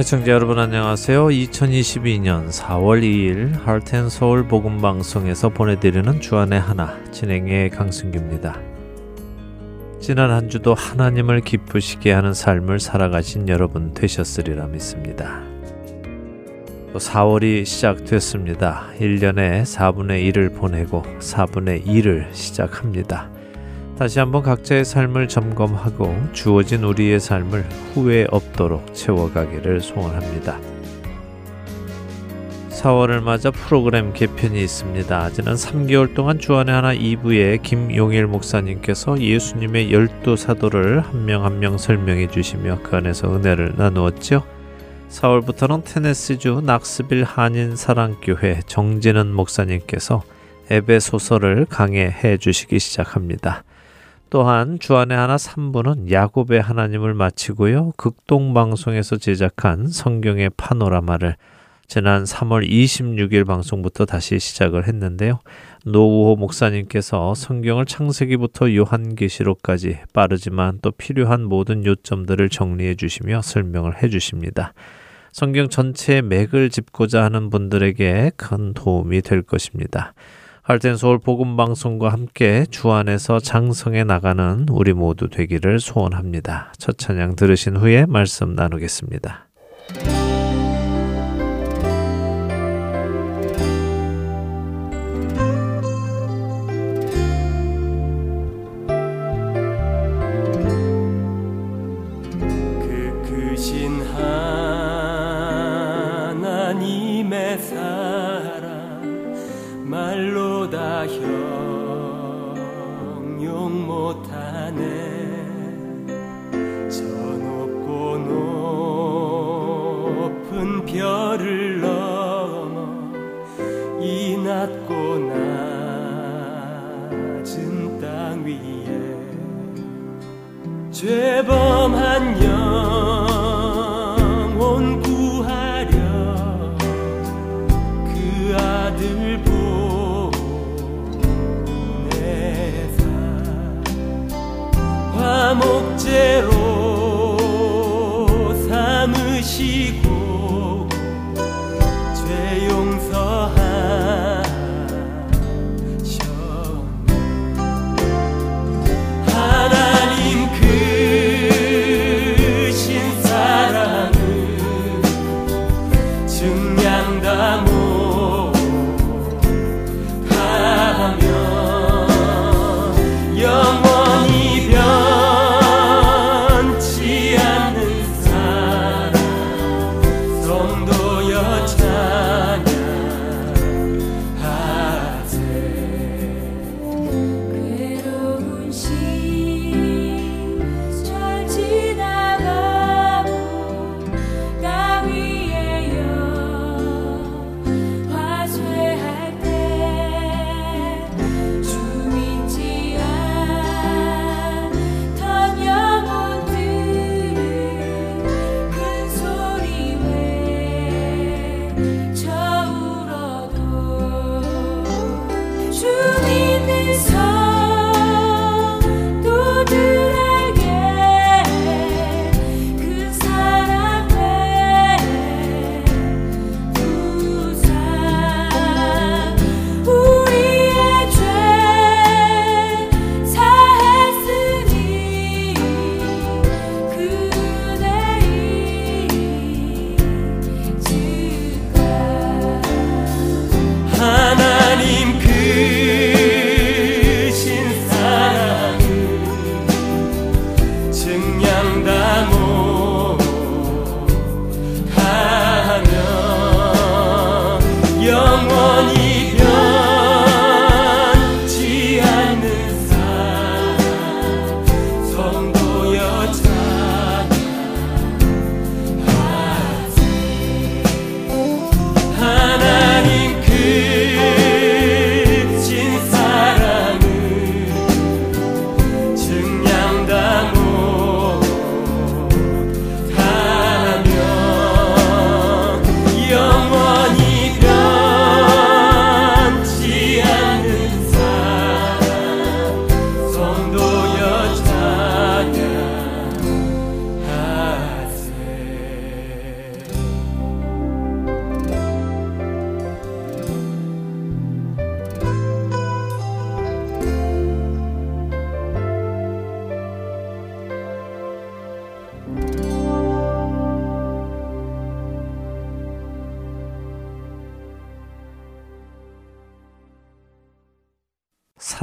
애청자 여러분 안녕하세요. 2022년 4월 2일 하트앤서울 복음방송에서 보내드리는 주안의 하나 진행의 강승규입니다. 지난 한 주도 하나님을 기쁘시게 하는 삶을 살아가신 여러분 되셨으리라 믿습니다. 또 4월이 시작됐습니다. 1년에 4분의 1을 보내고 4분의 2를 시작합니다. 다시 한번 각자의 삶을 점검하고 주어진 우리의 삶을 후회 없도록 채워가기를 소원합니다. 4월을 맞아 프로그램 개편이 있습니다. 지난 3개월 동안 주안의 하나 2부에 김용일 목사님께서 예수님의 열두 사도를 한 명 한명 설명해 주시며 그 안에서 은혜를 나누었죠. 4월부터는 테네시주 낙스빌 한인 사랑교회 정진은 목사님께서 에베 소설을 강해해 주시기 시작합니다. 또한 주안의 하나 3부는 야곱의 하나님을 마치고요. 극동방송에서 제작한 성경의 파노라마를 지난 3월 26일 방송부터 다시 시작을 했는데요. 노우호 목사님께서 성경을 창세기부터 요한계시록까지 빠르지만 또 필요한 모든 요점들을 정리해 주시며 설명을 해 주십니다. 성경 전체의 맥을 짚고자 하는 분들에게 큰 도움이 될 것입니다. 할텐 서울 복음 방송과 함께 주 안에서 장성해 나가는 우리 모두 되기를 소원합니다. 첫 찬양 들으신 후에 말씀 나누겠습니다.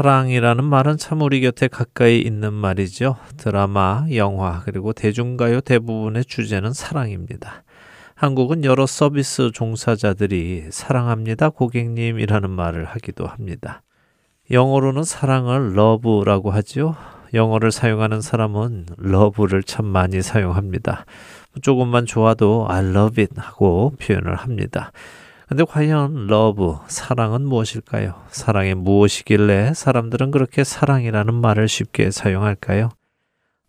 사랑이라는 말은 참 우리 곁에 가까이 있는 말이죠. 드라마, 영화, 그리고 대중가요 대부분의 주제는 사랑입니다. 한국은 여러 서비스 종사자들이 사랑합니다 고객님이라는 말을 하기도 합니다. 영어로는 사랑을 love라고 하죠. 영어를 사용하는 사람은 love를 참 많이 사용합니다. 조금만 좋아도 I love it 하고 표현을 합니다. 근데 과연 love, 사랑은 무엇일까요? 사랑이 무엇이길래 사람들은 그렇게 사랑이라는 말을 쉽게 사용할까요?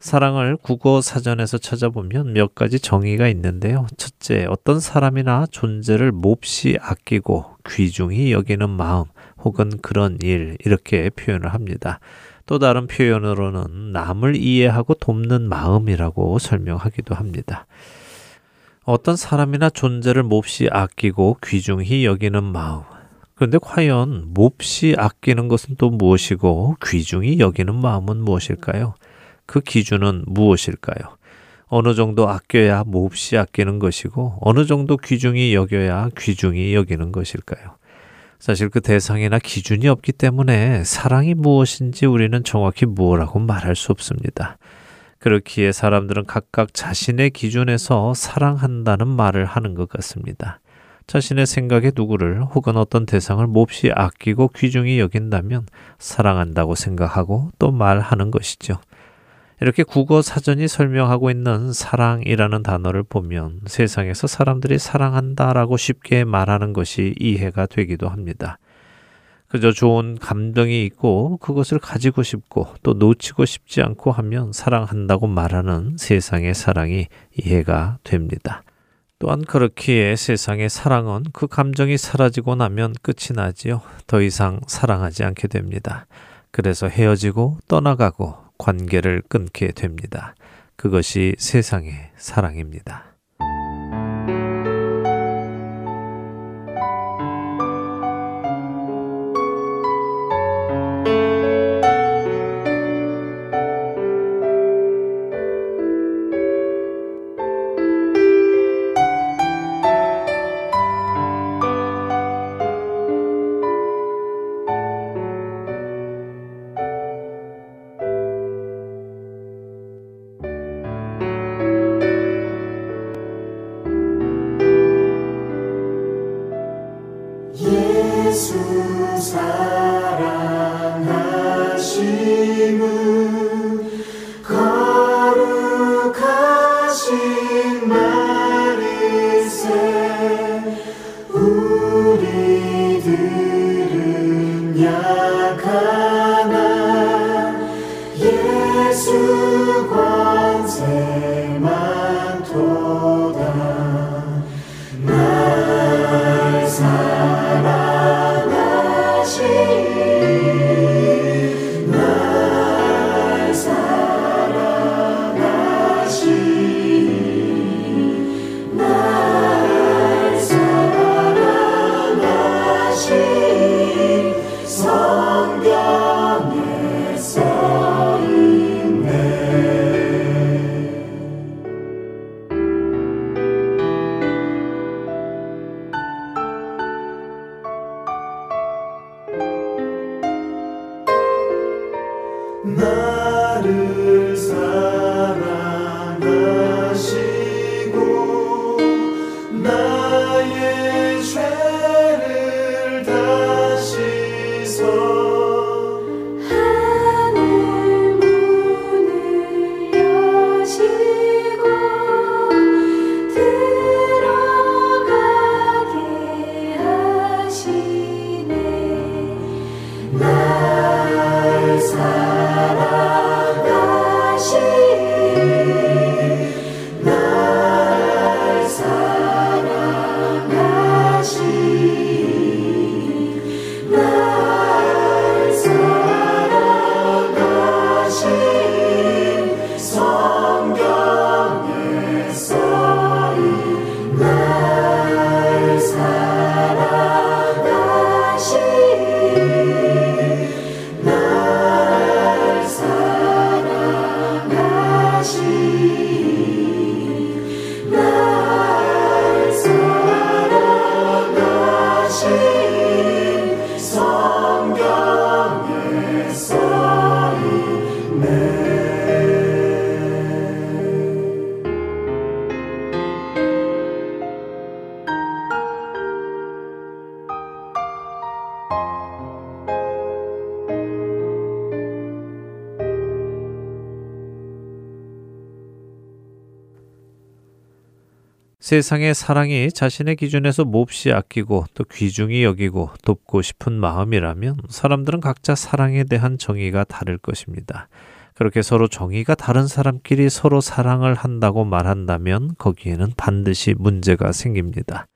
사랑을 국어 사전에서 찾아보면 몇 가지 정의가 있는데요. 첫째, 어떤 사람이나 존재를 몹시 아끼고 귀중히 여기는 마음 혹은 그런 일 이렇게 표현을 합니다. 또 다른 표현으로는 남을 이해하고 돕는 마음이라고 설명하기도 합니다. 어떤 사람이나 존재를 몹시 아끼고 귀중히 여기는 마음. 그런데 과연 몹시 아끼는 것은 또 무엇이고 귀중히 여기는 마음은 무엇일까요? 그 기준은 무엇일까요? 어느 정도 아껴야 몹시 아끼는 것이고 어느 정도 귀중히 여겨야 귀중히 여기는 것일까요? 사실 그 대상이나 기준이 없기 때문에 사랑이 무엇인지 우리는 정확히 무엇라고 말할 수 없습니다. 그렇기에 사람들은 각각 자신의 기준에서 사랑한다는 말을 하는 것 같습니다. 자신의 생각에 누구를 혹은 어떤 대상을 몹시 아끼고 귀중히 여긴다면 사랑한다고 생각하고 또 말하는 것이죠. 이렇게 국어 사전이 설명하고 있는 사랑이라는 단어를 보면 세상에서 사람들이 사랑한다라고 쉽게 말하는 것이 이해가 되기도 합니다. 그저 좋은 감정이 있고 그것을 가지고 싶고 또 놓치고 싶지 않고 하면 사랑한다고 말하는 세상의 사랑이 이해가 됩니다. 또한 그렇기에 세상의 사랑은 그 감정이 사라지고 나면 끝이 나지요. 더 이상 사랑하지 않게 됩니다. 그래서 헤어지고 떠나가고 관계를 끊게 됩니다. 그것이 세상의 사랑입니다. 세상의 사랑이 자신의 기준에서 몹시 아끼고 또 귀중히 여기고 돕고 싶은 마음이라면 사람들은 각자 사랑에 대한 정의가 다를 것입니다. 그렇게 서로 정의가 다른 사람끼리 서로 사랑을 한다고 말한다면 거기에는 반드시 문제가 생깁니다.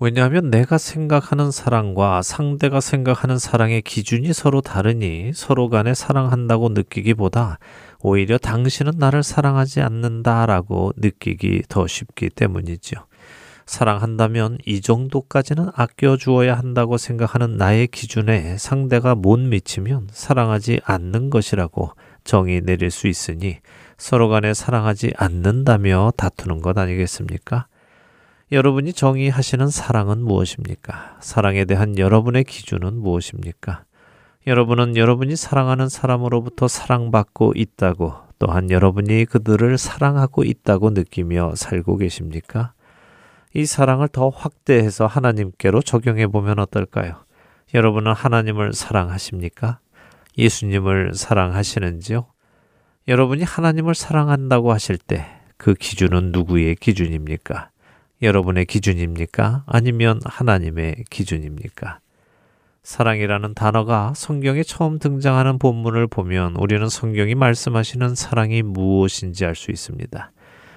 왜냐하면 내가 생각하는 사랑과 상대가 생각하는 사랑의 기준이 서로 다르니 서로 간에 사랑한다고 느끼기보다 오히려 당신은 나를 사랑하지 않는다라고 느끼기 더 쉽기 때문이지요. 사랑한다면 이 정도까지는 아껴주어야 한다고 생각하는 나의 기준에 상대가 못 미치면 사랑하지 않는 것이라고 정의 내릴 수 있으니 서로 간에 사랑하지 않는다며 다투는 것 아니겠습니까? 여러분이 정의하시는 사랑은 무엇입니까? 사랑에 대한 여러분의 기준은 무엇입니까? 여러분은 여러분이 사랑하는 사람으로부터 사랑받고 있다고 또한 여러분이 그들을 사랑하고 있다고 느끼며 살고 계십니까? 이 사랑을 더 확대해서 하나님께로 적용해 보면 어떨까요? 여러분은 하나님을 사랑하십니까? 예수님을 사랑하시는지요? 여러분이 하나님을 사랑한다고 하실 때 그 기준은 누구의 기준입니까? 여러분의 기준입니까? 아니면 하나님의 기준입니까? 사랑이라는 단어가 성경에 처음 등장하는 본문을 보면 우리는 성경이 말씀하시는 사랑이 무엇인지 알 수 있습니다.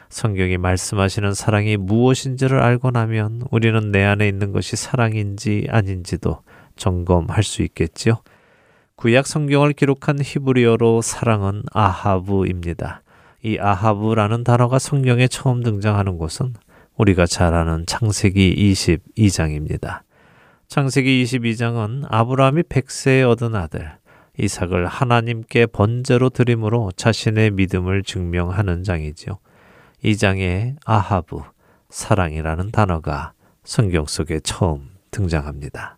성경이 말씀하시는 사랑이 무엇인지를 알고 나면 우리는 내 안에 있는 것이 사랑인지 아닌지도 점검할 수 있겠지요. 구약 성경을 기록한 히브리어로 사랑은 아하브입니다. 이 아하브라는 단어가 성경에 처음 등장하는 곳은 우리가 잘 아는 창세기 22장입니다. 창세기 22장은 아브라함이 백세에 얻은 아들 이삭을 하나님께 번제로 드림으로 자신의 믿음을 증명하는 장이지요. 이 장에 아하브, 사랑이라는 단어가 성경 속에 처음 등장합니다.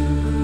you.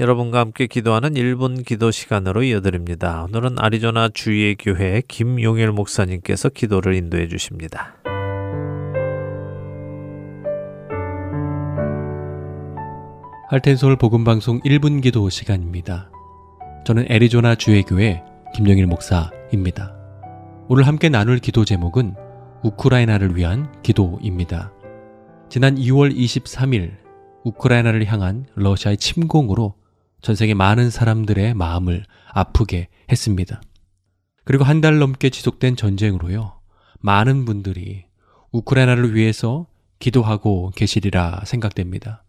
여러분과 함께 기도하는 1분 기도 시간으로 이어드립니다. 오늘은 아리조나 주의 교회 김용일 목사님께서 기도를 인도해 주십니다. 할텐서울 복음방송 1분 기도 시간입니다. 저는 애리조나 주의 교회 김영일 목사입니다. 오늘 함께 나눌 기도 제목은 우크라이나를 위한 기도입니다. 지난 2월 23일 우크라이나를 향한 러시아의 침공으로 전 세계 많은 사람들의 마음을 아프게 했습니다. 그리고 한 달 넘게 지속된 전쟁으로요. 많은 분들이 우크라이나를 위해서 기도하고 계시리라 생각됩니다.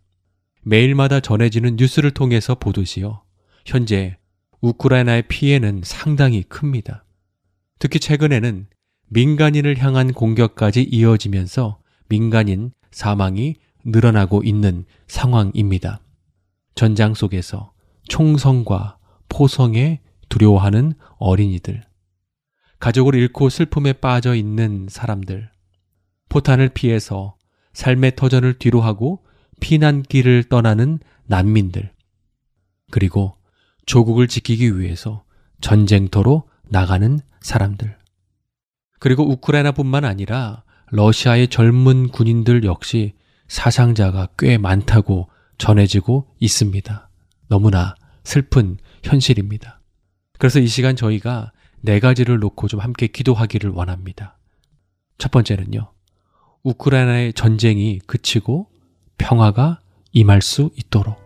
매일마다 전해지는 뉴스를 통해서 보듯이요. 현재 우크라이나의 피해는 상당히 큽니다. 특히 최근에는 민간인을 향한 공격까지 이어지면서 민간인 사망이 늘어나고 있는 상황입니다. 전장 속에서 총성과 포성에 두려워하는 어린이들, 가족을 잃고 슬픔에 빠져 있는 사람들, 포탄을 피해서 삶의 터전을 뒤로하고 피난길을 떠나는 난민들, 그리고 조국을 지키기 위해서 전쟁터로 나가는 사람들. 그리고 우크라이나뿐만 아니라 러시아의 젊은 군인들 역시 사상자가 꽤 많다고 전해지고 있습니다. 너무나 슬픈 현실입니다. 그래서 이 시간 저희가 네 가지를 놓고 좀 함께 기도하기를 원합니다. 첫 번째는요. 우크라이나의 전쟁이 그치고 평화가 임할 수 있도록.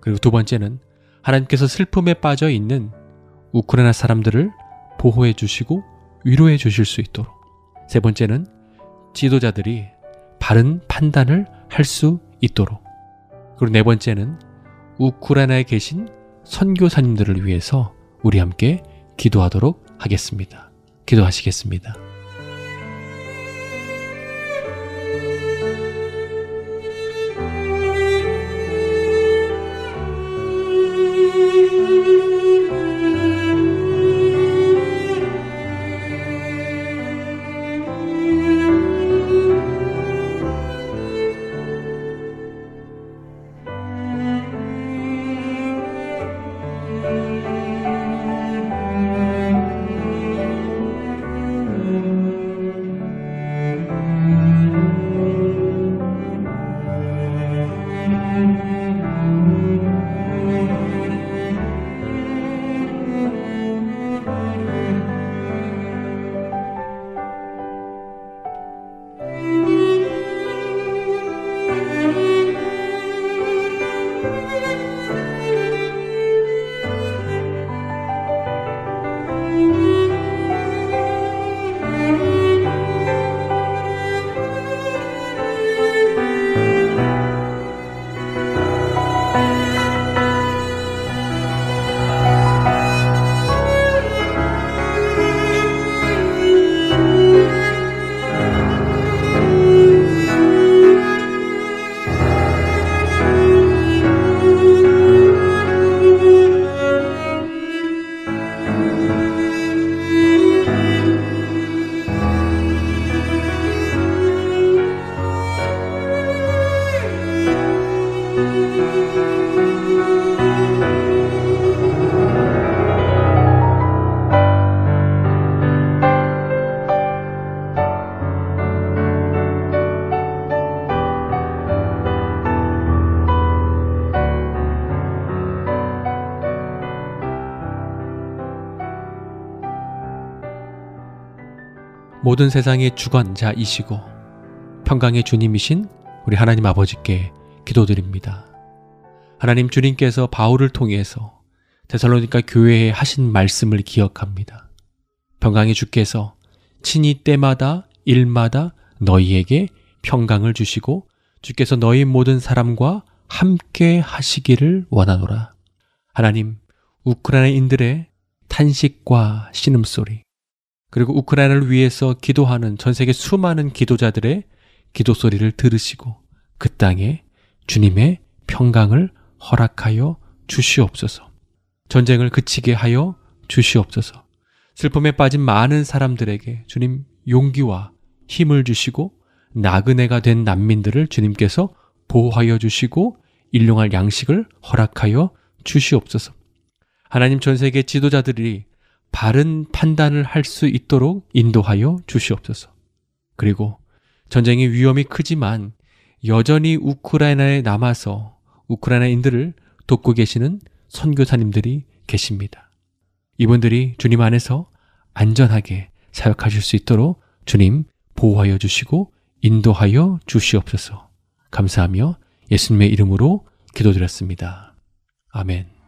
그리고 두 번째는 하나님께서 슬픔에 빠져 있는 우크라이나 사람들을 보호해 주시고 위로해 주실 수 있도록. 세 번째는 지도자들이 바른 판단을 할 수 있도록. 그리고 네 번째는 우크라이나에 계신 선교사님들을 위해서 우리 함께 기도하도록 하겠습니다. 기도하시겠습니다. 모든 세상의 주관자이시고 평강의 주님이신 우리 하나님 아버지께 기도드립니다. 하나님 주님께서 바울을 통해서 데살로니가 교회에 하신 말씀을 기억합니다. 평강의 주께서 친히 때마다 일마다 너희에게 평강을 주시고 주께서 너희 모든 사람과 함께 하시기를 원하노라. 하나님, 우크라이나인들의 탄식과 신음소리, 그리고 우크라이나를 위해서 기도하는 전 세계 수많은 기도자들의 기도 소리를 들으시고 그 땅에 주님의 평강을 허락하여 주시옵소서. 전쟁을 그치게 하여 주시옵소서. 슬픔에 빠진 많은 사람들에게 주님 용기와 힘을 주시고 나그네가 된 난민들을 주님께서 보호하여 주시고 일용할 양식을 허락하여 주시옵소서. 하나님 전 세계 지도자들이 바른 판단을 할 수 있도록 인도하여 주시옵소서. 그리고 전쟁의 위험이 크지만 여전히 우크라이나에 남아서 우크라이나인들을 돕고 계시는 선교사님들이 계십니다. 이분들이 주님 안에서 안전하게 사역하실 수 있도록 주님 보호하여 주시고 인도하여 주시옵소서. 감사하며 예수님의 이름으로 기도드렸습니다. 아멘.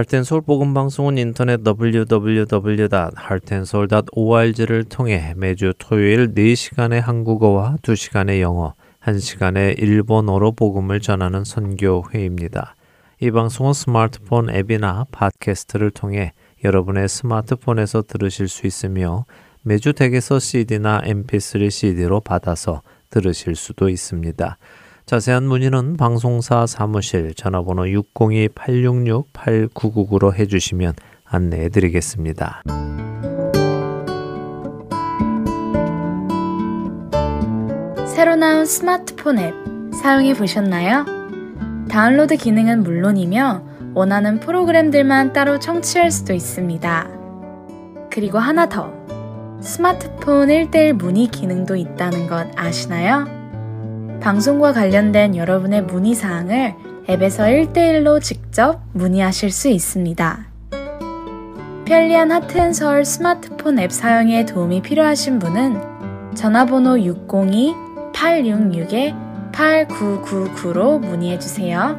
할텐서울 복음방송은 인터넷 www.할텐서울.org를 통해 매주 토요일 4시간의 한국어와 2시간의 영어, 1시간의 일본어로 복음을 전하는 선교회입니다. 이 방송은 스마트폰 앱이나 팟캐스트를 통해 여러분의 스마트폰에서 들으실 수 있으며 매주 댁에서 CD나 MP3 CD로 받아서 들으실 수도 있습니다. 자세한 문의는 방송사 사무실 전화번호 602-866-8999로 해주시면 안내해 드리겠습니다. 새로 나온 스마트폰 앱 사용해 보셨나요? 다운로드 기능은 물론이며 원하는 프로그램들만 따로 청취할 수도 있습니다. 그리고 하나 더. 스마트폰 1대1 문의 기능도 있다는 것 아시나요? 방송과 관련된 여러분의 문의 사항을 앱에서 1대1로 직접 문의하실 수 있습니다. 편리한 하트앤서울 스마트폰 앱 사용에 도움이 필요하신 분은 전화번호 602-866-8999로 문의해 주세요.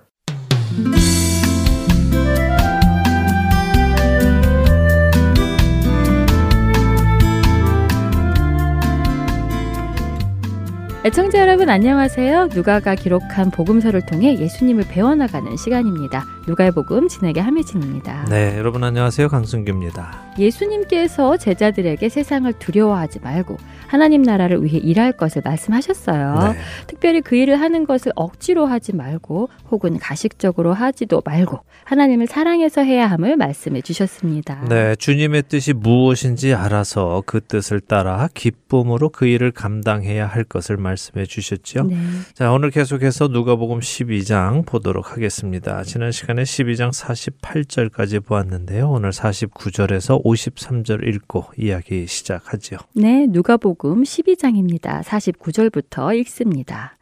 애청자 여러분 안녕하세요. 누가가 기록한 복음서를 통해 예수님을 배워나가는 시간입니다. 누가의 복음 진행의 함혜진입니다. 네, 여러분 안녕하세요. 강승규입니다. 예수님께서 제자들에게 세상을 두려워하지 말고 하나님 나라를 위해 일할 것을 말씀하셨어요. 네. 특별히 그 일을 하는 것을 억지로 하지 말고 혹은 가식적으로 하지도 말고 하나님을 사랑해서 해야 함을 말씀해 주셨습니다. 네, 주님의 뜻이 무엇인지 알아서 그 뜻을 따라 기쁨으로 그 일을 감당해야 할 것을 말 씀해 주셨죠. 네. 자, 오늘 계속해서 누가복음 12장 보도록 하겠습니다. 지난 시간에 12장 48절까지 보았는데요. 오늘 49절에서 53절 읽고 이야기 시작하지요. 네, 누가복음 12장입니다. 49절부터 읽습니다.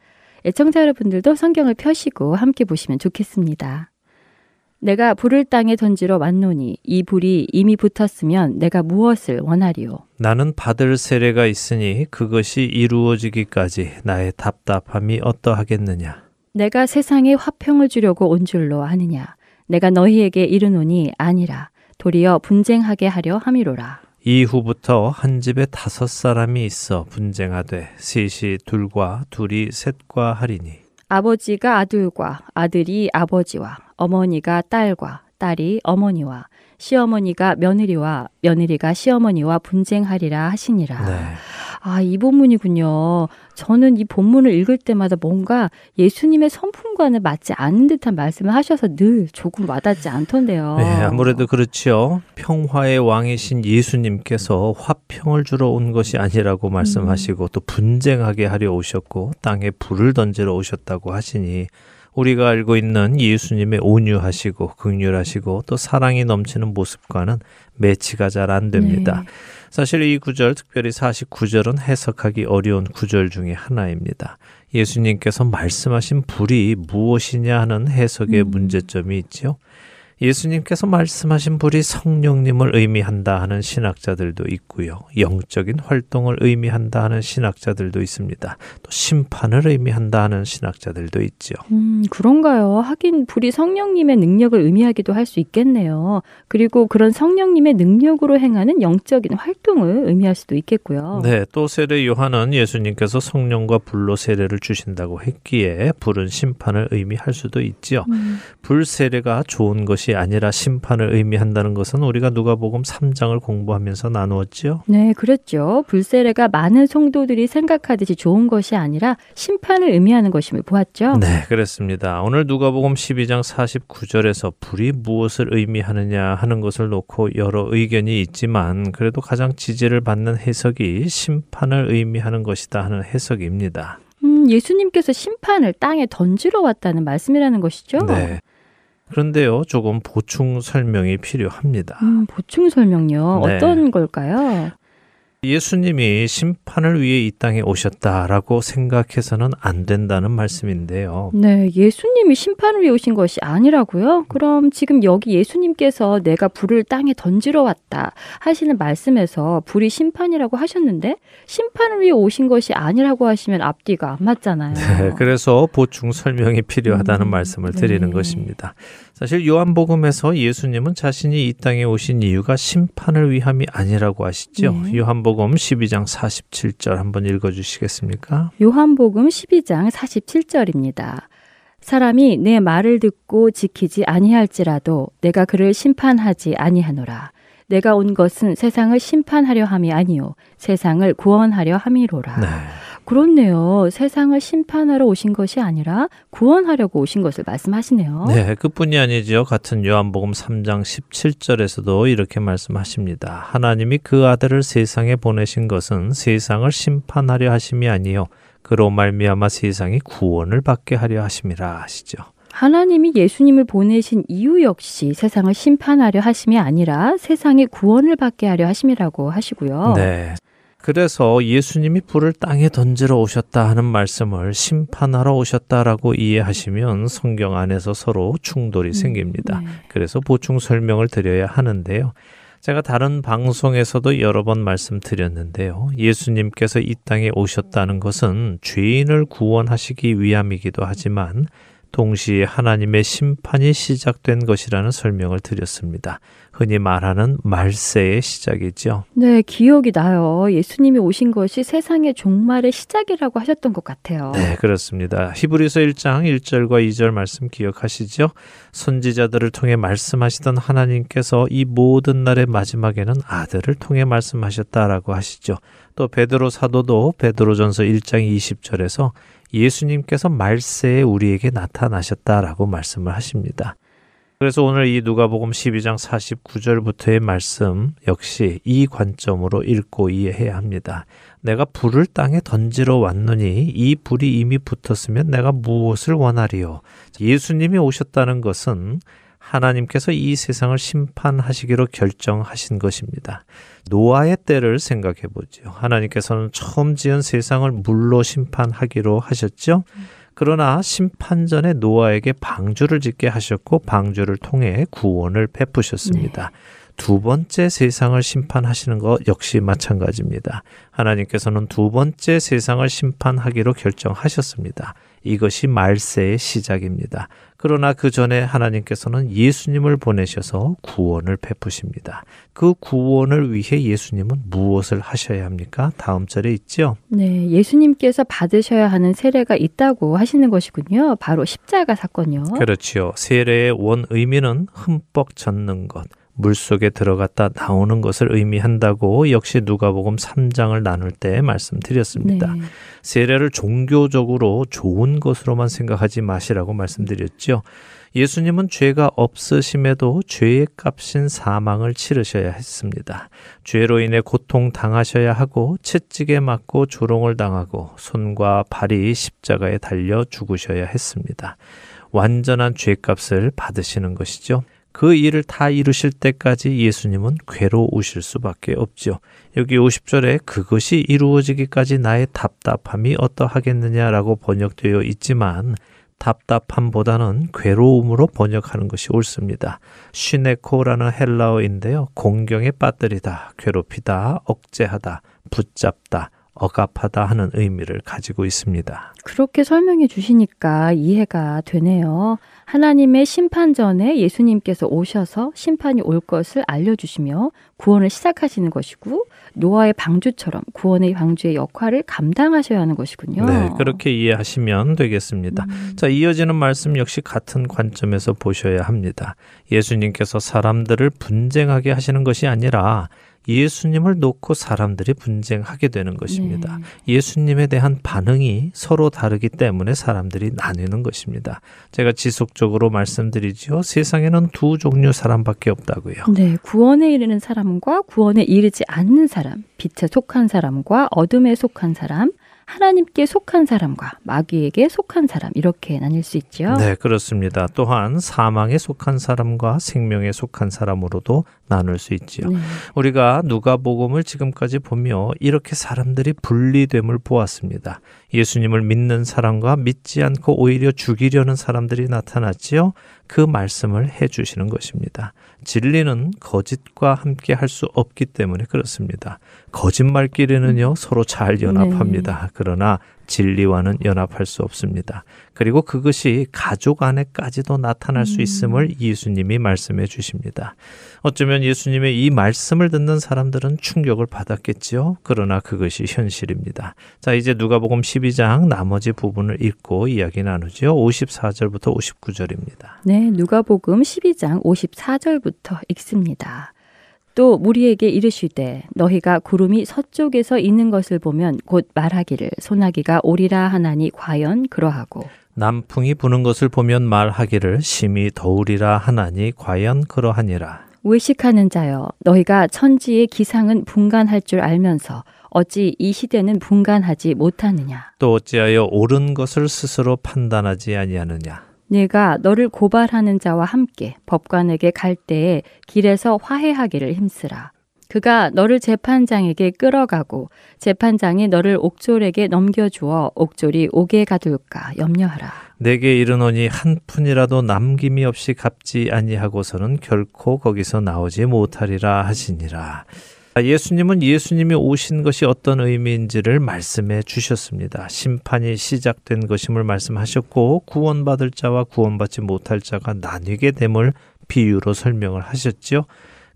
애청자 여러분들도 성경을 펴시고 함께 보시면 좋겠습니다. 내가 불을 땅에 던지러 왔노니 이 불이 이미 붙었으면 내가 무엇을 원하리요? 나는 받을 세례가 있으니 그것이 이루어지기까지 나의 답답함이 어떠하겠느냐. 내가 세상에 화평을 주려고 온 줄로 아느냐? 내가 너희에게 이르노니 아니라 도리어 분쟁하게 하려 함이로라. 이후부터 한 집에 다섯 사람이 있어 분쟁하되 셋이 둘과 둘이 셋과 하리니 아버지가 아들과 아들이 아버지와 어머니가 딸과 딸이 어머니와 시어머니가 며느리와 며느리가 시어머니와 분쟁하리라 하시니라. 네. 아, 이 본문이군요. 저는 이 본문을 읽을 때마다 뭔가 예수님의 성품과는 맞지 않는 듯한 말씀을 하셔서 늘 조금 와닿지 않던데요. 네, 아무래도 그렇지요. 평화의 왕이신 예수님께서 화평을 주러 온 것이 아니라고 말씀하시고 또 분쟁하게 하려 오셨고 땅에 불을 던지러 오셨다고 하시니 우리가 알고 있는 예수님의 온유하시고 극률하시고 또 사랑이 넘치는 모습과는 매치가 잘 안 됩니다. 네. 사실 이 구절, 특별히 49절은 해석하기 어려운 구절 중에 하나입니다. 예수님께서 말씀하신 불이 무엇이냐 하는 해석의 음. 문제점이 있지요. 예수님께서 말씀하신 불이 성령님을 의미한다 하는 신학자들도 있고요. 영적인 활동을 의미한다 하는 신학자들도 있습니다. 또 심판을 의미한다 하는 신학자들도 있죠. 음, 그런가요? 하긴 불이 성령님의 능력을 의미하기도 할 수 있겠네요. 그리고 그런 성령님의 능력으로 행하는 영적인 활동을 의미할 수도 있겠고요. 네, 또 세례 요한은 예수님께서 성령과 불로 세례를 주신다고 했기에 불은 심판을 의미할 수도 있지요. 음, 불 세례가 좋은 것이 아니라 심판을 의미한다는 것은 우리가 누가복음 3장을 공부하면서 나누었지요. 네, 그렇죠. 불세례가 많은 성도들이 생각하듯이 좋은 것이 아니라 심판을 의미하는 것임을 보았죠. 네, 그렇습니다. 오늘 누가복음 12장 49절에서 불이 무엇을 의미하느냐 하는 것을 놓고 여러 의견이 있지만 그래도 가장 지지를 받는 해석이 심판을 의미하는 것이다 하는 해석입니다. 음, 예수님께서 심판을 땅에 던지러 왔다는 말씀이라는 것이죠. 네. 그런데요, 조금 보충 설명이 필요합니다. 음, 보충 설명요. 네. 어떤 걸까요? 예수님이 심판을 위해 이 땅에 오셨다라고 생각해서는 안 된다는 말씀인데요. 네, 예수님이 심판을 위해 오신 것이 아니라고요? 그럼 지금 여기 예수님께서 내가 불을 땅에 던지러 왔다 하시는 말씀에서 불이 심판이라고 하셨는데 심판을 위해 오신 것이 아니라고 하시면 앞뒤가 안 맞잖아요. 네, 그래서 보충 설명이 필요하다는 음, 말씀을 드리는 네. 것입니다. 사실 요한복음에서 예수님은 자신이 이 땅에 오신 이유가 심판을 위함이 아니라고 하시죠. 네. 요한복음 12장 47절 한번 읽어 주시겠습니까? 요한복음 12장 47절입니다. 사람이 내 말을 듣고 지키지 아니할지라도 내가 그를 심판하지 아니하노라. 내가 온 것은 세상을 심판하려 함이 아니요 세상을 구원하려 함이로라. 네. 그렇네요. 세상을 심판하러 오신 것이 아니라 구원하려고 오신 것을 말씀하시네요. 네, 그뿐이 아니죠. 같은 요한복음 3장 17절에서도 이렇게 말씀하십니다. 하나님이 그 아들을 세상에 보내신 것은 세상을 심판하려 하심이 아니요 그로 말미암아 세상이 구원을 받게 하려 하심이라 하시죠. 하나님이 예수님을 보내신 이유 역시 세상을 심판하려 하심이 아니라 세상의 구원을 받게 하려 하심이라고 하시고요. 네. 그래서 예수님이 불을 땅에 던지러 오셨다 하는 말씀을 심판하러 오셨다라고 이해하시면 성경 안에서 서로 충돌이 생깁니다. 네. 그래서 보충 설명을 드려야 하는데요. 제가 다른 방송에서도 여러 번 말씀드렸는데요. 예수님께서 이 땅에 오셨다는 것은 죄인을 구원하시기 위함이기도 하지만 동시에 하나님의 심판이 시작된 것이라는 설명을 드렸습니다. 흔히 말하는 말세의 시작이죠. 네, 기억이 나요. 예수님이 오신 것이 세상의 종말의 시작이라고 하셨던 것 같아요. 네, 그렇습니다. 히브리서 1장 1절과 2절 말씀 기억하시죠? 선지자들을 통해 말씀하시던 하나님께서 이 모든 날의 마지막에는 아들을 통해 말씀하셨다라고 하시죠. 또 베드로 사도도 베드로전서 1장 20절에서 예수님께서 말세에 우리에게 나타나셨다라고 말씀을 하십니다. 그래서 오늘 이 누가복음 12장 49절부터의 말씀 역시 이 관점으로 읽고 이해해야 합니다. 내가 불을 땅에 던지러 왔느니 이 불이 이미 붙었으면 내가 무엇을 원하리요? 예수님이 오셨다는 것은 하나님께서 이 세상을 심판하시기로 결정하신 것입니다. 노아의 때를 생각해 보죠. 하나님께서는 처음 지은 세상을 물로 심판하기로 하셨죠. 그러나 심판 전에 노아에게 방주를 짓게 하셨고 방주를 통해 구원을 베푸셨습니다. 두 번째 세상을 심판하시는 것 역시 마찬가지입니다. 하나님께서는 두 번째 세상을 심판하기로 결정하셨습니다. 이것이 말세의 시작입니다. 그러나 그 전에 하나님께서는 예수님을 보내셔서 구원을 베푸십니다. 그 구원을 위해 예수님은 무엇을 하셔야 합니까? 다음 절에 있죠. 네, 예수님께서 받으셔야 하는 세례가 있다고 하시는 것이군요. 바로 십자가 사건요. 그렇지요. 세례의 원 의미는 흠뻑 젖는 것, 물 속에 들어갔다 나오는 것을 의미한다고 역시 누가복음 3장을 나눌 때 말씀드렸습니다. 네. 세례를 종교적으로 좋은 것으로만 생각하지 마시라고 말씀드렸죠. 예수님은 죄가 없으심에도 죄의 값인 사망을 치르셔야 했습니다. 죄로 인해 고통 당하셔야 하고 채찍에 맞고 조롱을 당하고 손과 발이 십자가에 달려 죽으셔야 했습니다. 완전한 죄값을 받으시는 것이죠. 그 일을 다 이루실 때까지 예수님은 괴로우실 수밖에 없죠. 여기 50절에 그것이 이루어지기까지 나의 답답함이 어떠하겠느냐라고 번역되어 있지만 답답함보다는 괴로움으로 번역하는 것이 옳습니다. 쉬네코라는 헬라어인데요. 공경에 빠뜨리다, 괴롭히다, 억제하다, 붙잡다, 억압하다 하는 의미를 가지고 있습니다. 그렇게 설명해 주시니까 이해가 되네요. 하나님의 심판 전에 예수님께서 오셔서 심판이 올 것을 알려주시며 구원을 시작하시는 것이고 노아의 방주처럼 구원의 방주의 역할을 감당하셔야 하는 것이군요. 네, 그렇게 이해하시면 되겠습니다. 음. 자, 이어지는 말씀 역시 같은 관점에서 보셔야 합니다. 예수님께서 사람들을 분쟁하게 하시는 것이 아니라 예수님을 놓고 사람들이 분쟁하게 되는 것입니다. 네. 예수님에 대한 반응이 서로 다르기 때문에 사람들이 나뉘는 것입니다. 제가 지속적으로 말씀드리지요. 세상에는 두 종류 사람밖에 없다고요. 네, 구원에 이르는 사람과 구원에 이르지 않는 사람, 빛에 속한 사람과 어둠에 속한 사람, 하나님께 속한 사람과 마귀에게 속한 사람 이렇게 나뉠 수 있죠. 네, 그렇습니다. 또한 사망에 속한 사람과 생명에 속한 사람으로도 나눌 수 있지요. 네. 우리가 누가복음을 지금까지 보며 이렇게 사람들이 분리됨을 보았습니다. 예수님을 믿는 사람과 믿지 않고 오히려 죽이려는 사람들이 나타났지요. 그 말씀을 해 주시는 것입니다. 진리는 거짓과 함께 할 수 없기 때문에 그렇습니다. 거짓말끼리는요, 서로 잘 연합합니다. 그러나 진리와는 연합할 수 없습니다. 그리고 그것이 가족 안에까지도 나타날 수 있음을 예수님이 말씀해 주십니다. 어쩌면 예수님의 이 말씀을 듣는 사람들은 충격을 받았겠지요. 그러나 그것이 현실입니다. 자, 이제 누가복음 12장 나머지 부분을 읽고 이야기 나누죠. 54절부터 59절입니다. 네, 누가복음 12장 54절부터 읽습니다. 또 무리에게 이르시되 너희가 구름이 서쪽에서 있는 것을 보면 곧 말하기를 소나기가 오리라 하나니 과연 그러하고 남풍이 부는 것을 보면 말하기를 심히 더우리라 하나니 과연 그러하니라. 외식하는 자여 너희가 천지의 기상은 분간할 줄 알면서 어찌 이 시대는 분간하지 못하느냐 또 어찌하여 옳은 것을 스스로 판단하지 아니하느냐. 내가 너를 고발하는 자와 함께 법관에게 갈 때에 길에서 화해하기를 힘쓰라. 그가 너를 재판장에게 끌어가고 재판장이 너를 옥졸에게 넘겨주어 옥졸이 옥에 가둘까 염려하라. 내게 이르노니 한 푼이라도 남김이 없이 갚지 아니하고서는 결코 거기서 나오지 못하리라 하시니라. 예수님은 예수님이 오신 것이 어떤 의미인지를 말씀해 주셨습니다. 심판이 시작된 것임을 말씀하셨고 구원받을 자와 구원받지 못할 자가 나뉘게 됨을 비유로 설명을 하셨지요.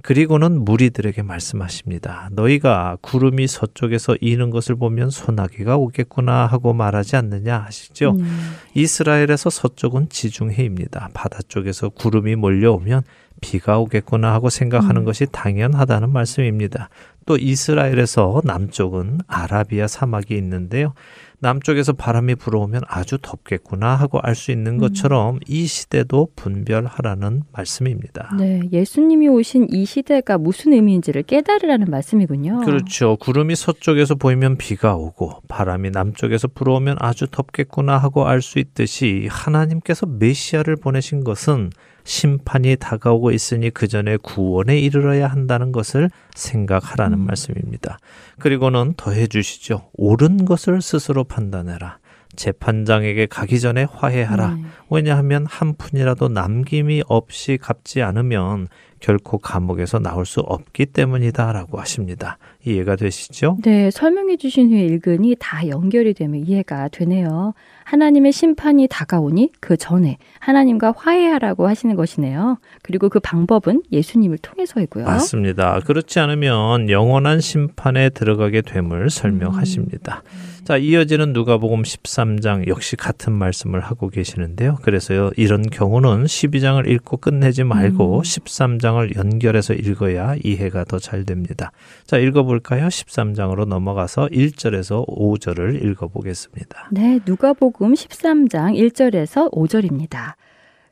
그리고는 무리들에게 말씀하십니다. 너희가 구름이 서쪽에서 이는 것을 보면 소나기가 오겠구나 하고 말하지 않느냐 하시죠. 음. 이스라엘에서 서쪽은 지중해입니다. 바다 쪽에서 구름이 몰려오면 비가 오겠구나 하고 생각하는 음. 것이 당연하다는 말씀입니다. 또 이스라엘에서 남쪽은 아라비아 사막이 있는데요. 남쪽에서 바람이 불어오면 아주 덥겠구나 하고 알 수 있는 것처럼 이 시대도 분별하라는 말씀입니다. 네, 예수님이 오신 이 시대가 무슨 의미인지를 깨달으라는 말씀이군요. 그렇죠. 구름이 서쪽에서 보이면 비가 오고 바람이 남쪽에서 불어오면 아주 덥겠구나 하고 알 수 있듯이 하나님께서 메시아를 보내신 것은 심판이 다가오고 있으니 그 전에 구원에 이르러야 한다는 것을 생각하라는 음. 말씀입니다. 그리고는 더해 주시죠. 옳은 것을 스스로 판단해라. 재판장에게 가기 전에 화해하라. 네. 왜냐하면 한 푼이라도 남김이 없이 갚지 않으면 결코 감옥에서 나올 수 없기 때문이다라고 하십니다. 이해가 되시죠? 네, 설명해 주신 후에 읽으니 다 연결이 되면 이해가 되네요. 하나님의 심판이 다가오니 그 전에 하나님과 화해하라고 하시는 것이네요. 그리고 그 방법은 예수님을 통해서이고요. 맞습니다. 그렇지 않으면 영원한 심판에 들어가게 됨을 설명하십니다. 자, 이어지는 누가복음 13장 역시 같은 말씀을 하고 계시는데요. 그래서요. 이런 경우는 12장을 읽고 끝내지 말고 음. 13장을 연결해서 읽어야 이해가 더 잘 됩니다. 자, 읽어 볼까요? 13장으로 넘어가서 1절에서 5절을 읽어 보겠습니다. 네, 누가 복음 13장 1절에서 5절입니다.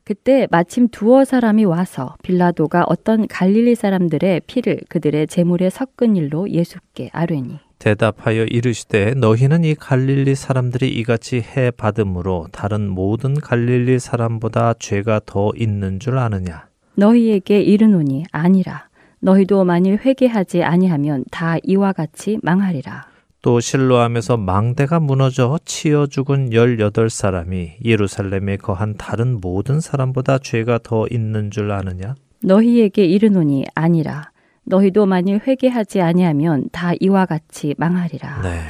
그때 마침 두어 사람이 와서 빌라도가 어떤 갈릴리 사람들의 피를 그들의 제물에 섞은 일로 예수께 아뢰니 대답하여 이르시되 너희는 이 갈릴리 사람들이 이같이 해 받음으로 다른 모든 갈릴리 사람보다 죄가 더 있는 줄 아느냐 너희에게 이르노니 아니라 너희도 만일 회개하지 아니하면 다 이와 같이 망하리라. 또 실로암에서 망대가 무너져 치어 죽은 열여덟 사람이 예루살렘에 거한 다른 모든 사람보다 죄가 더 있는 줄 아느냐 너희에게 이르노니 아니라 너희도 만일 회개하지 아니하면 다 이와 같이 망하리라. 네.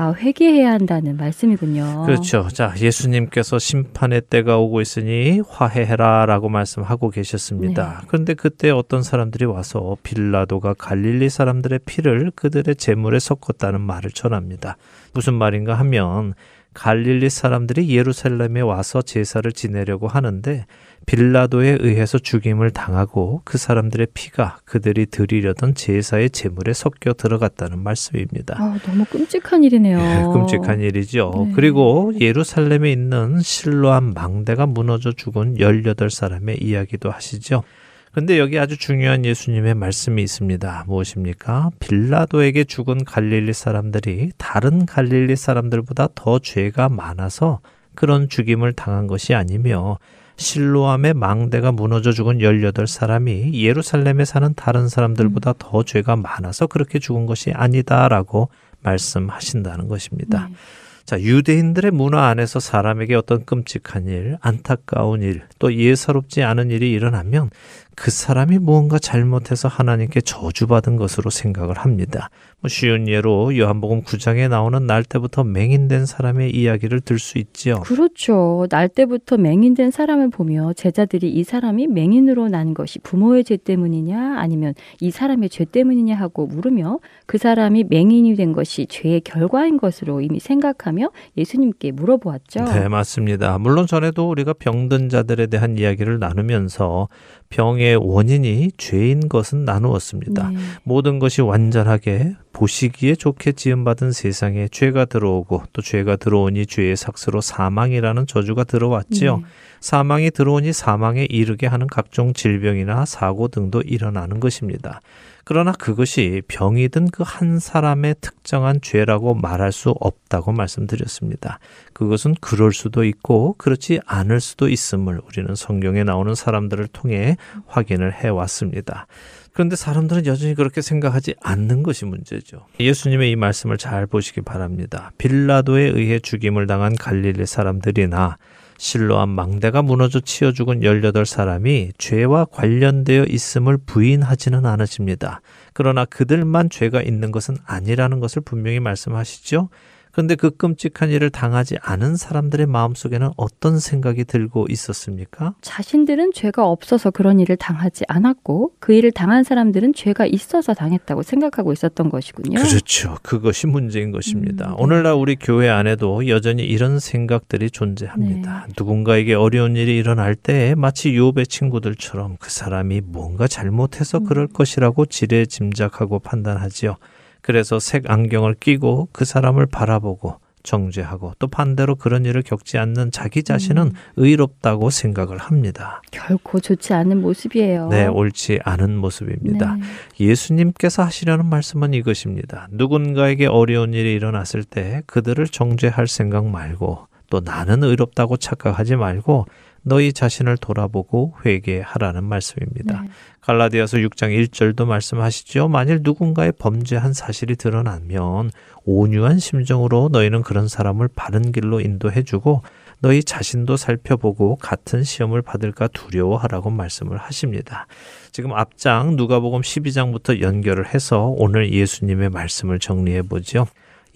아, 회개해야 한다는 말씀이군요. 그렇죠. 자, 예수님께서 심판의 때가 오고 있으니 화해해라라고 말씀하고 계셨습니다. 네. 그런데 그때 어떤 사람들이 와서 빌라도가 갈릴리 사람들의 피를 그들의 제물에 섞었다는 말을 전합니다. 무슨 말인가 하면 갈릴리 사람들이 예루살렘에 와서 제사를 지내려고 하는데 빌라도에 의해서 죽임을 당하고 그 사람들의 피가 그들이 드리려던 제사의 제물에 섞여 들어갔다는 말씀입니다. 아, 너무 끔찍한 일이네요. 예, 끔찍한 일이죠. 네. 그리고 예루살렘에 있는 실로암 망대가 무너져 죽은 18사람의 이야기도 하시죠. 근데 여기 아주 중요한 예수님의 말씀이 있습니다. 무엇입니까? 빌라도에게 죽은 갈릴리 사람들이 다른 갈릴리 사람들보다 더 죄가 많아서 그런 죽임을 당한 것이 아니며 실로암의 망대가 무너져 죽은 18사람이 예루살렘에 사는 다른 사람들보다 더 죄가 많아서 그렇게 죽은 것이 아니다라고 말씀하신다는 것입니다. 네. 자, 유대인들의 문화 안에서 사람에게 어떤 끔찍한 일, 안타까운 일, 또 예사롭지 않은 일이 일어나면 그 사람이 무언가 잘못해서 하나님께 저주받은 것으로 생각을 합니다. 뭐 쉬운 예로 요한복음 9장에 나오는 날 때부터 맹인된 사람의 이야기를 들 수 있지요. 그렇죠. 날 때부터 맹인된 사람을 보며 제자들이 이 사람이 맹인으로 난 것이 부모의 죄 때문이냐 아니면 이 사람의 죄 때문이냐 하고 물으며 그 사람이 맹인이 된 것이 죄의 결과인 것으로 이미 생각하며 예수님께 물어보았죠. 네, 맞습니다. 물론 전에도 우리가 병든 자들에 대한 이야기를 나누면서 병의 원인이 죄인 것은 나누었습니다. 네. 모든 것이 완전하게 보시기에 좋게 지음받은 세상에 죄가 들어오고 또 죄가 들어오니 죄의 삭스로 사망이라는 저주가 들어왔지요. 네. 사망이 들어오니 사망에 이르게 하는 각종 질병이나 사고 등도 일어나는 것입니다. 그러나 그것이 병이든 그 한 사람의 특정한 죄라고 말할 수 없다고 말씀드렸습니다. 그것은 그럴 수도 있고 그렇지 않을 수도 있음을 우리는 성경에 나오는 사람들을 통해 확인을 해 왔습니다. 그런데 사람들은 여전히 그렇게 생각하지 않는 것이 문제죠. 예수님의 이 말씀을 잘 보시기 바랍니다. 빌라도에 의해 죽임을 당한 갈릴리 사람들이나 실로암 망대가 무너져 치어 죽은 18사람이 죄와 관련되어 있음을 부인하지는 않으십니다. 그러나 그들만 죄가 있는 것은 아니라는 것을 분명히 말씀하시죠. 그런데 그 끔찍한 일을 당하지 않은 사람들의 마음속에는 어떤 생각이 들고 있었습니까? 자신들은 죄가 없어서 그런 일을 당하지 않았고 그 일을 당한 사람들은 죄가 있어서 당했다고 생각하고 있었던 것이군요. 그렇죠. 그것이 문제인 것입니다. 음, 네. 오늘날 우리 교회 안에도 여전히 이런 생각들이 존재합니다. 네. 누군가에게 어려운 일이 일어날 때 마치 요배 친구들처럼 그 사람이 뭔가 잘못해서 그럴 음. 것이라고 지레 짐작하고 판단하지요. 그래서 색 안경을 끼고 그 사람을 바라보고 정죄하고 또 반대로 그런 일을 겪지 않는 자기 자신은 음. 의롭다고 생각을 합니다. 결코 좋지 않은 모습이에요. 네, 옳지 않은 모습입니다. 네. 예수님께서 하시려는 말씀은 이것입니다. 누군가에게 어려운 일이 일어났을 때 그들을 정죄할 생각 말고 또 나는 의롭다고 착각하지 말고 너희 자신을 돌아보고 회개하라는 말씀입니다. 네. 갈라디아서 6장 1절도 말씀하시죠. 만일 누군가의 범죄한 사실이 드러나면 온유한 심정으로 너희는 그런 사람을 바른 길로 인도해 주고 너희 자신도 살펴보고 같은 시험을 받을까 두려워하라고 말씀을 하십니다. 지금 앞장 누가복음 12장부터 연결을 해서 오늘 예수님의 말씀을 정리해 보죠.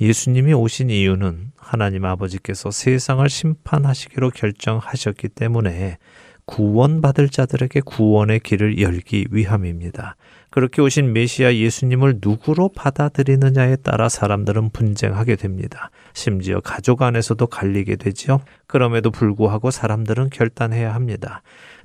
예수님이 오신 이유는 하나님 아버지께서 세상을 심판하시기로 결정하셨기 때문에 구원받을 자들에게 구원의 길을 열기 위함입니다. 그렇게 오신 메시아 예수님을 누구로 받아들이느냐에 따라 사람들은 분쟁하게 됩니다. 심지어 가족 안에서도 갈리게 되지요. 그럼에도 불구하고 사람들은 결단해야 합니다.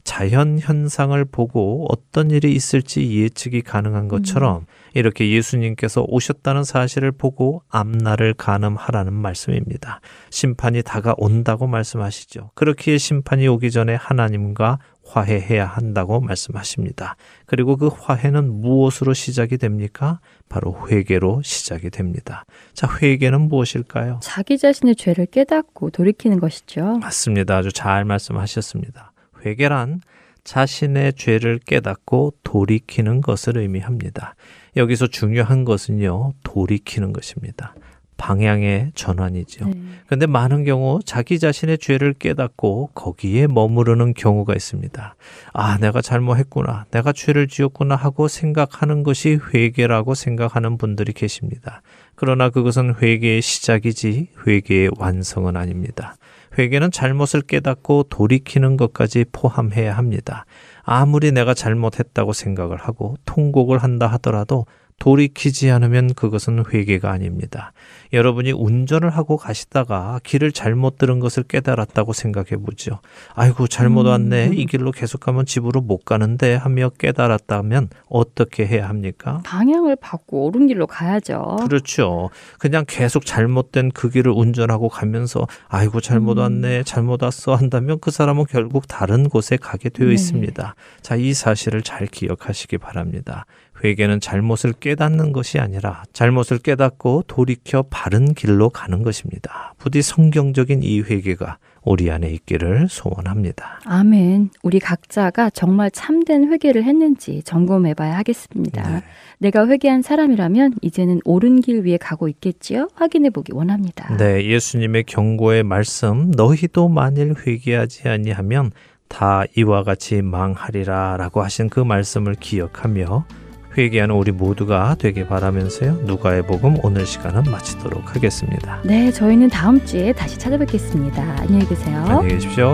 자연 현상을 보고 어떤 일이 있을지 예측이 가능한 것처럼 이렇게 예수님께서 오셨다는 사실을 보고 앞날을 가늠하라는 말씀입니다. 심판이 다가온다고 말씀하시죠. 그렇기에 심판이 오기 전에 하나님과 화해해야 한다고 말씀하십니다. 그리고 그 화해는 무엇으로 시작이 됩니까? 바로 회개로 시작이 됩니다. 자, 회개는 무엇일까요? 자기 자신의 죄를 깨닫고 돌이키는 것이죠. 맞습니다. 아주 잘 말씀하셨습니다. 회개란 자신의 죄를 깨닫고 돌이키는 것을 의미합니다. 여기서 중요한 것은요, 돌이키는 것입니다. 방향의 전환이죠. 네. 근데 많은 경우 자기 자신의 죄를 깨닫고 거기에 머무르는 경우가 있습니다. 아, 내가 잘못했구나. 내가 죄를 지었구나 하고 생각하는 것이 회개라고 생각하는 분들이 계십니다. 그러나 그것은 회개의 시작이지 회개의 완성은 아닙니다. 회개는 잘못을 깨닫고 돌이키는 것까지 포함해야 합니다. 아무리 내가 잘못했다고 생각을 하고 통곡을 한다 하더라도 돌이키지 않으면 그것은 회개가 아닙니다. 여러분이 운전을 하고 가시다가 길을 잘못 들은 것을 깨달았다고 생각해 보죠. 아이고, 잘못 왔네. 이 길로 계속 가면 집으로 못 가는데 하며 깨달았다면 어떻게 해야 합니까? 방향을 바꾸고 옳은 길로 가야죠. 그렇죠. 그냥 계속 잘못된 그 길을 운전하고 가면서 아이고 잘못 음. 왔네, 잘못 왔어 한다면 그 사람은 결국 다른 곳에 가게 되어 네. 있습니다. 자, 이 사실을 잘 기억하시기 바랍니다. 회개는 잘못을 깨닫는 것이 아니라 잘못을 깨닫고 돌이켜 바른 길로 가는 것입니다. 부디 성경적인 이 회개가 우리 안에 있기를 소원합니다. 아멘. 우리 각자가 정말 참된 회개를 했는지 점검해 봐야 하겠습니다. 네. 내가 회개한 사람이라면 이제는 옳은 길 위에 가고 있겠지요? 확인해 보기 원합니다. 네, 예수님의 경고의 말씀 너희도 만일 회개하지 아니하면 다 이와 같이 망하리라라고 하신 그 말씀을 기억하며 회개하는 우리 모두가 되게 바라면서요. 누가의 복음 오늘 시간은 마치도록 하겠습니다. 네, 저희는 다음 주에 다시 찾아뵙겠습니다. 안녕히 계세요. 안녕히 계십시오.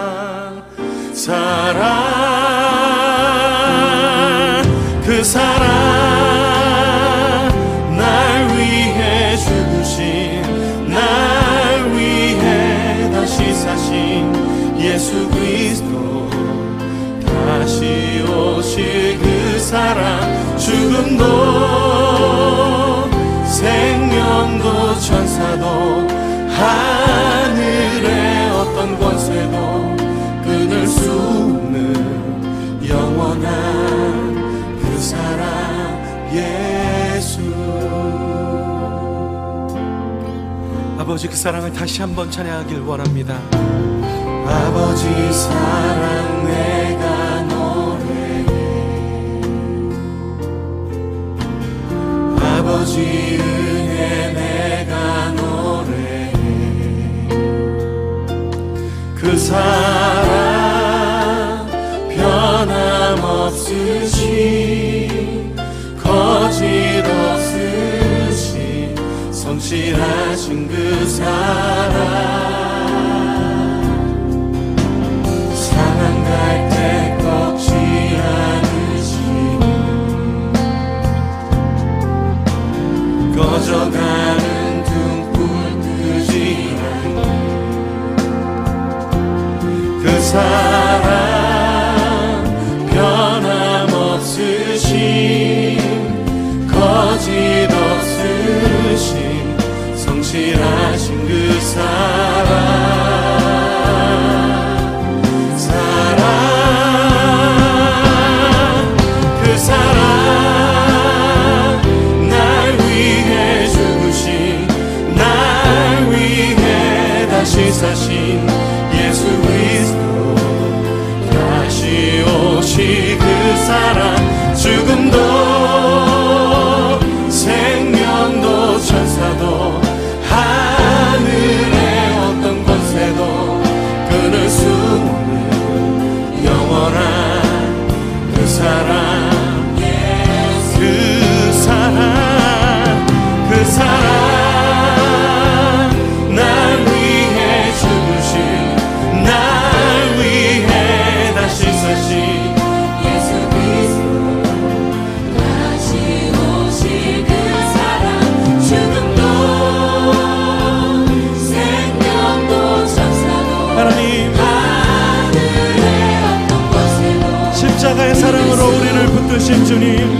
사랑 그 사랑. 아버지 그 사랑을 다시 한번 찬양하길 원합니다. 아버지 사랑 주님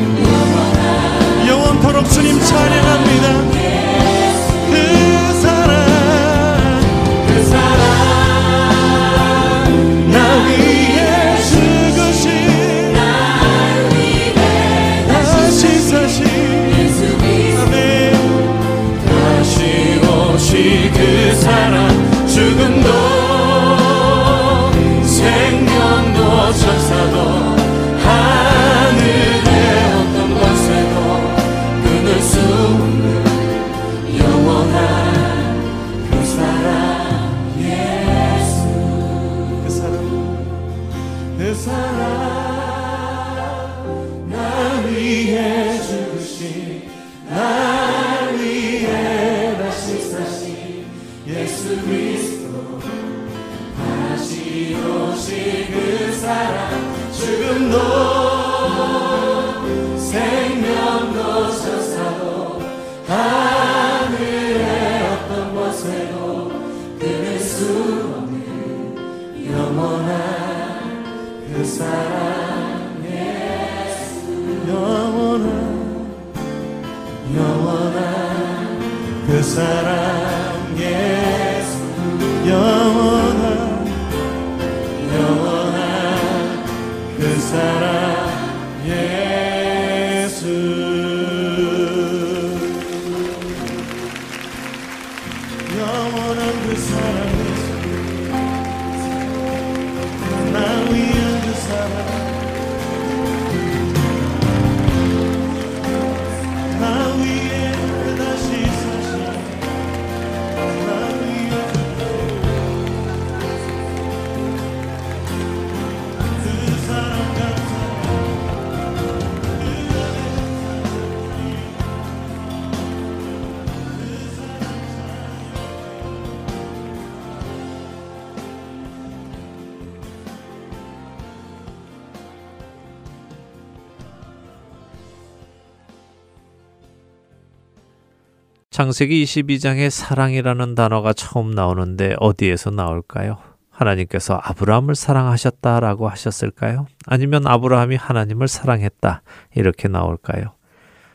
창세기 22장에 사랑이라는 단어가 처음 나오는데 어디에서 나올까요? 하나님께서 아브라함을 사랑하셨다라고 하셨을까요? 아니면 아브라함이 하나님을 사랑했다 이렇게 나올까요?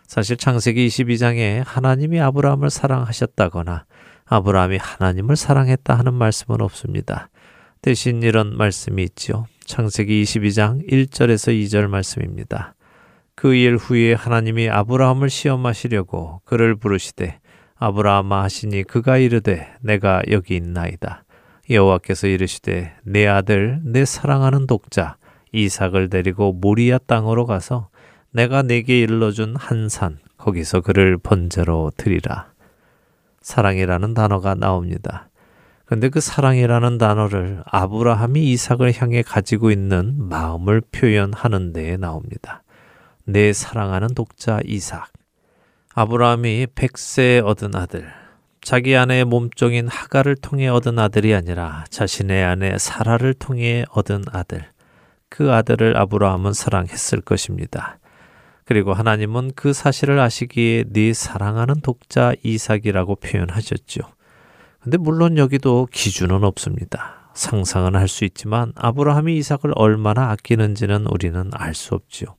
사실 창세기 22장에 하나님이 아브라함을 사랑하셨다거나 아브라함이 하나님을 사랑했다 하는 말씀은 없습니다. 대신 이런 말씀이 있지요. 창세기 22장 1절에서 2절 말씀입니다. 그 일 후에 하나님이 아브라함을 시험하시려고 그를 부르시되 아브라함아 하시니 그가 이르되 내가 여기 있나이다. 여호와께서 이르시되 내 아들 내 사랑하는 독자 이삭을 데리고 모리아 땅으로 가서 내가 내게 일러준 한 산 거기서 그를 번제로 드리라. 사랑이라는 단어가 나옵니다. 근데 그 사랑이라는 단어를 아브라함이 이삭을 향해 가지고 있는 마음을 표현하는 데에 나옵니다. 내 사랑하는 독자 이삭. 아브라함이 백세에 얻은 아들, 자기 아내의 몸종인 하가를 통해 얻은 아들이 아니라 자신의 아내 사라를 통해 얻은 아들. 그 아들을 아브라함은 사랑했을 것입니다. 그리고 하나님은 그 사실을 아시기에 네 사랑하는 독자 이삭이라고 표현하셨죠. 근데 물론 여기도 기준은 없습니다. 상상은 할 수 있지만 아브라함이 이삭을 얼마나 아끼는지는 우리는 알 수 없지요.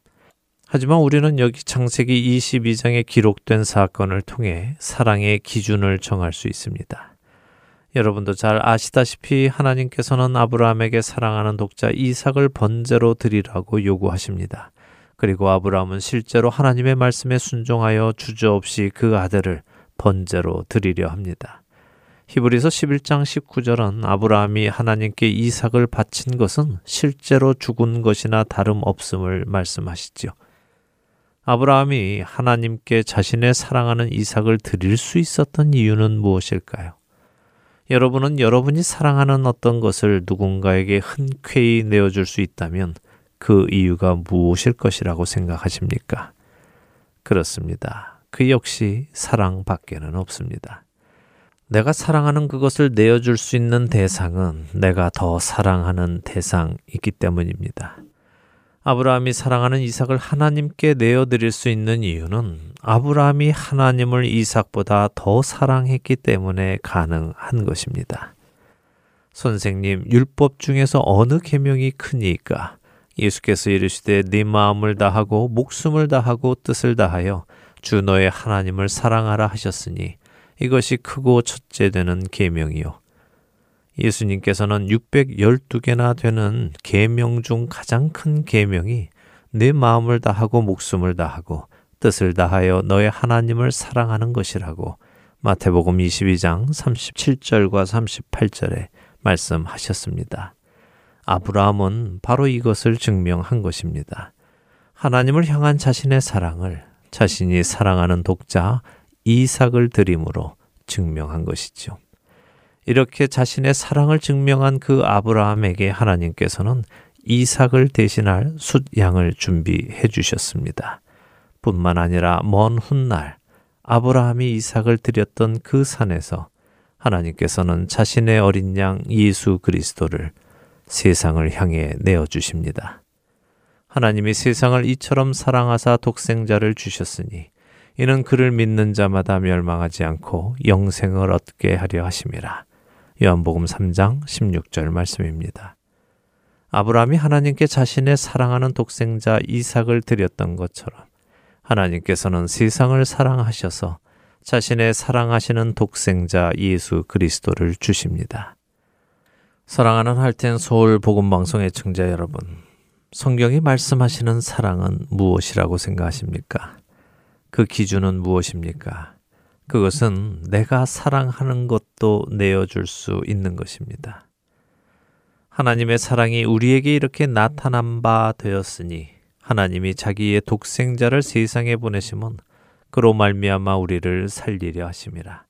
하지만 우리는 여기 창세기 22장에 기록된 사건을 통해 사랑의 기준을 정할 수 있습니다. 여러분도 잘 아시다시피 하나님께서는 아브라함에게 사랑하는 독자 이삭을 번제로 드리라고 요구하십니다. 그리고 아브라함은 실제로 하나님의 말씀에 순종하여 주저없이 그 아들을 번제로 드리려 합니다. 히브리서 11장 19절은 아브라함이 하나님께 이삭을 바친 것은 실제로 죽은 것이나 다름없음을 말씀하시지요. 아브라함이 하나님께 자신의 사랑하는 이삭을 드릴 수 있었던 이유는 무엇일까요? 여러분은 여러분이 사랑하는 어떤 것을 누군가에게 흔쾌히 내어줄 수 있다면 그 이유가 무엇일 것이라고 생각하십니까? 그렇습니다. 그 역시 사랑 밖에는 없습니다. 내가 사랑하는 그것을 내어줄 수 있는 대상은 내가 더 사랑하는 대상이기 때문입니다. 아브라함이 사랑하는 이삭을 하나님께 내어드릴 수 있는 이유는 아브라함이 하나님을 이삭보다 더 사랑했기 때문에 가능한 것입니다. 선생님, 율법 중에서 어느 계명이 크니까? 예수께서 이르시되 네 마음을 다하고 목숨을 다하고 뜻을 다하여 주 너의 하나님을 사랑하라 하셨으니 이것이 크고 첫째 되는 계명이요 예수님께서는 612개나 되는 계명 중 가장 큰 계명이 내 마음을 다하고 목숨을 다하고 뜻을 다하여 너의 하나님을 사랑하는 것이라고 마태복음 22장 37절과 38절에 말씀하셨습니다. 아브라함은 바로 이것을 증명한 것입니다. 하나님을 향한 자신의 사랑을 자신이 사랑하는 독자 이삭을 드림으로 증명한 것이죠. 이렇게 자신의 사랑을 증명한 그 아브라함에게 하나님께서는 이삭을 대신할 숫양을 준비해 주셨습니다. 뿐만 아니라 먼 훗날 아브라함이 이삭을 드렸던 그 산에서 하나님께서는 자신의 어린 양 예수 그리스도를 세상을 향해 내어 주십니다. 하나님이 세상을 이처럼 사랑하사 독생자를 주셨으니 이는 그를 믿는 자마다 멸망하지 않고 영생을 얻게 하려 하심이라. 요한복음 3장 16절 말씀입니다. 아브라함이 하나님께 자신의 사랑하는 독생자 이삭을 드렸던 것처럼 하나님께서는 세상을 사랑하셔서 자신의 사랑하시는 독생자 예수 그리스도를 주십니다. 사랑하는 할텐 서울 복음 방송의 청자 여러분, 성경이 말씀하시는 사랑은 무엇이라고 생각하십니까? 그 기준은 무엇입니까? 그것은 내가 사랑하는 것도 내어줄 수 있는 것입니다. 하나님의 사랑이 우리에게 이렇게 나타난 바 되었으니 하나님이 자기의 독생자를 세상에 보내심은 그로 말미암아 우리를 살리려 하심이라.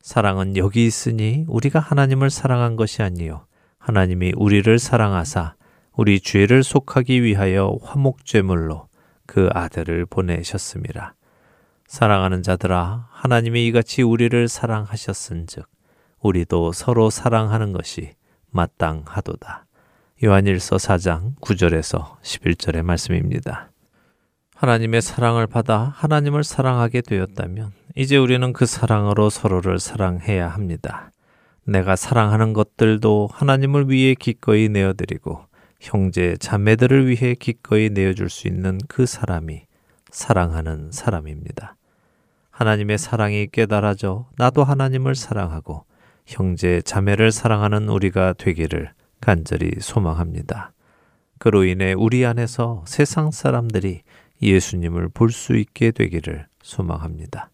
사랑은 여기 있으니 우리가 하나님을 사랑한 것이 아니요 하나님이 우리를 사랑하사 우리 죄를 속하기 위하여 화목제물로 그 아들을 보내셨습니다. 사랑하는 자들아 하나님이 이같이 우리를 사랑하셨은즉 우리도 서로 사랑하는 것이 마땅하도다. 요한일서 4장 9절에서 11절의 말씀입니다. 하나님의 사랑을 받아 하나님을 사랑하게 되었다면 이제 우리는 그 사랑으로 서로를 사랑해야 합니다. 내가 사랑하는 것들도 하나님을 위해 기꺼이 내어드리고 형제 자매들을 위해 기꺼이 내어줄 수 있는 그 사람이 사랑하는 사람입니다. 하나님의 사랑이 깨달아져 나도 하나님을 사랑하고 형제 자매를 사랑하는 우리가 되기를 간절히 소망합니다. 그로 인해 우리 안에서 세상 사람들이 예수님을 볼 수 있게 되기를 소망합니다.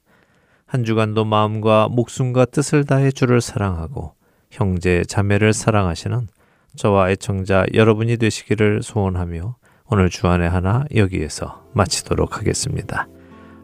한 주간도 마음과 목숨과 뜻을 다해 주를 사랑하고 형제 자매를 사랑하시는 저와 애청자 여러분이 되시기를 소원하며 오늘 주안의 하나 여기에서 마치도록 하겠습니다.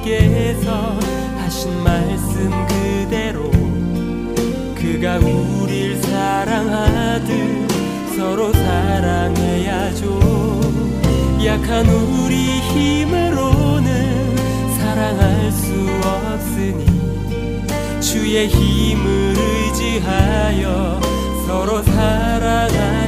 예수님께서 하신 말씀 그대로 그가 우릴 사랑하듯 서로 사랑해야죠. 약한 우리 힘으로는 사랑할 수 없으니 주의 힘을 의지하여 서로 사랑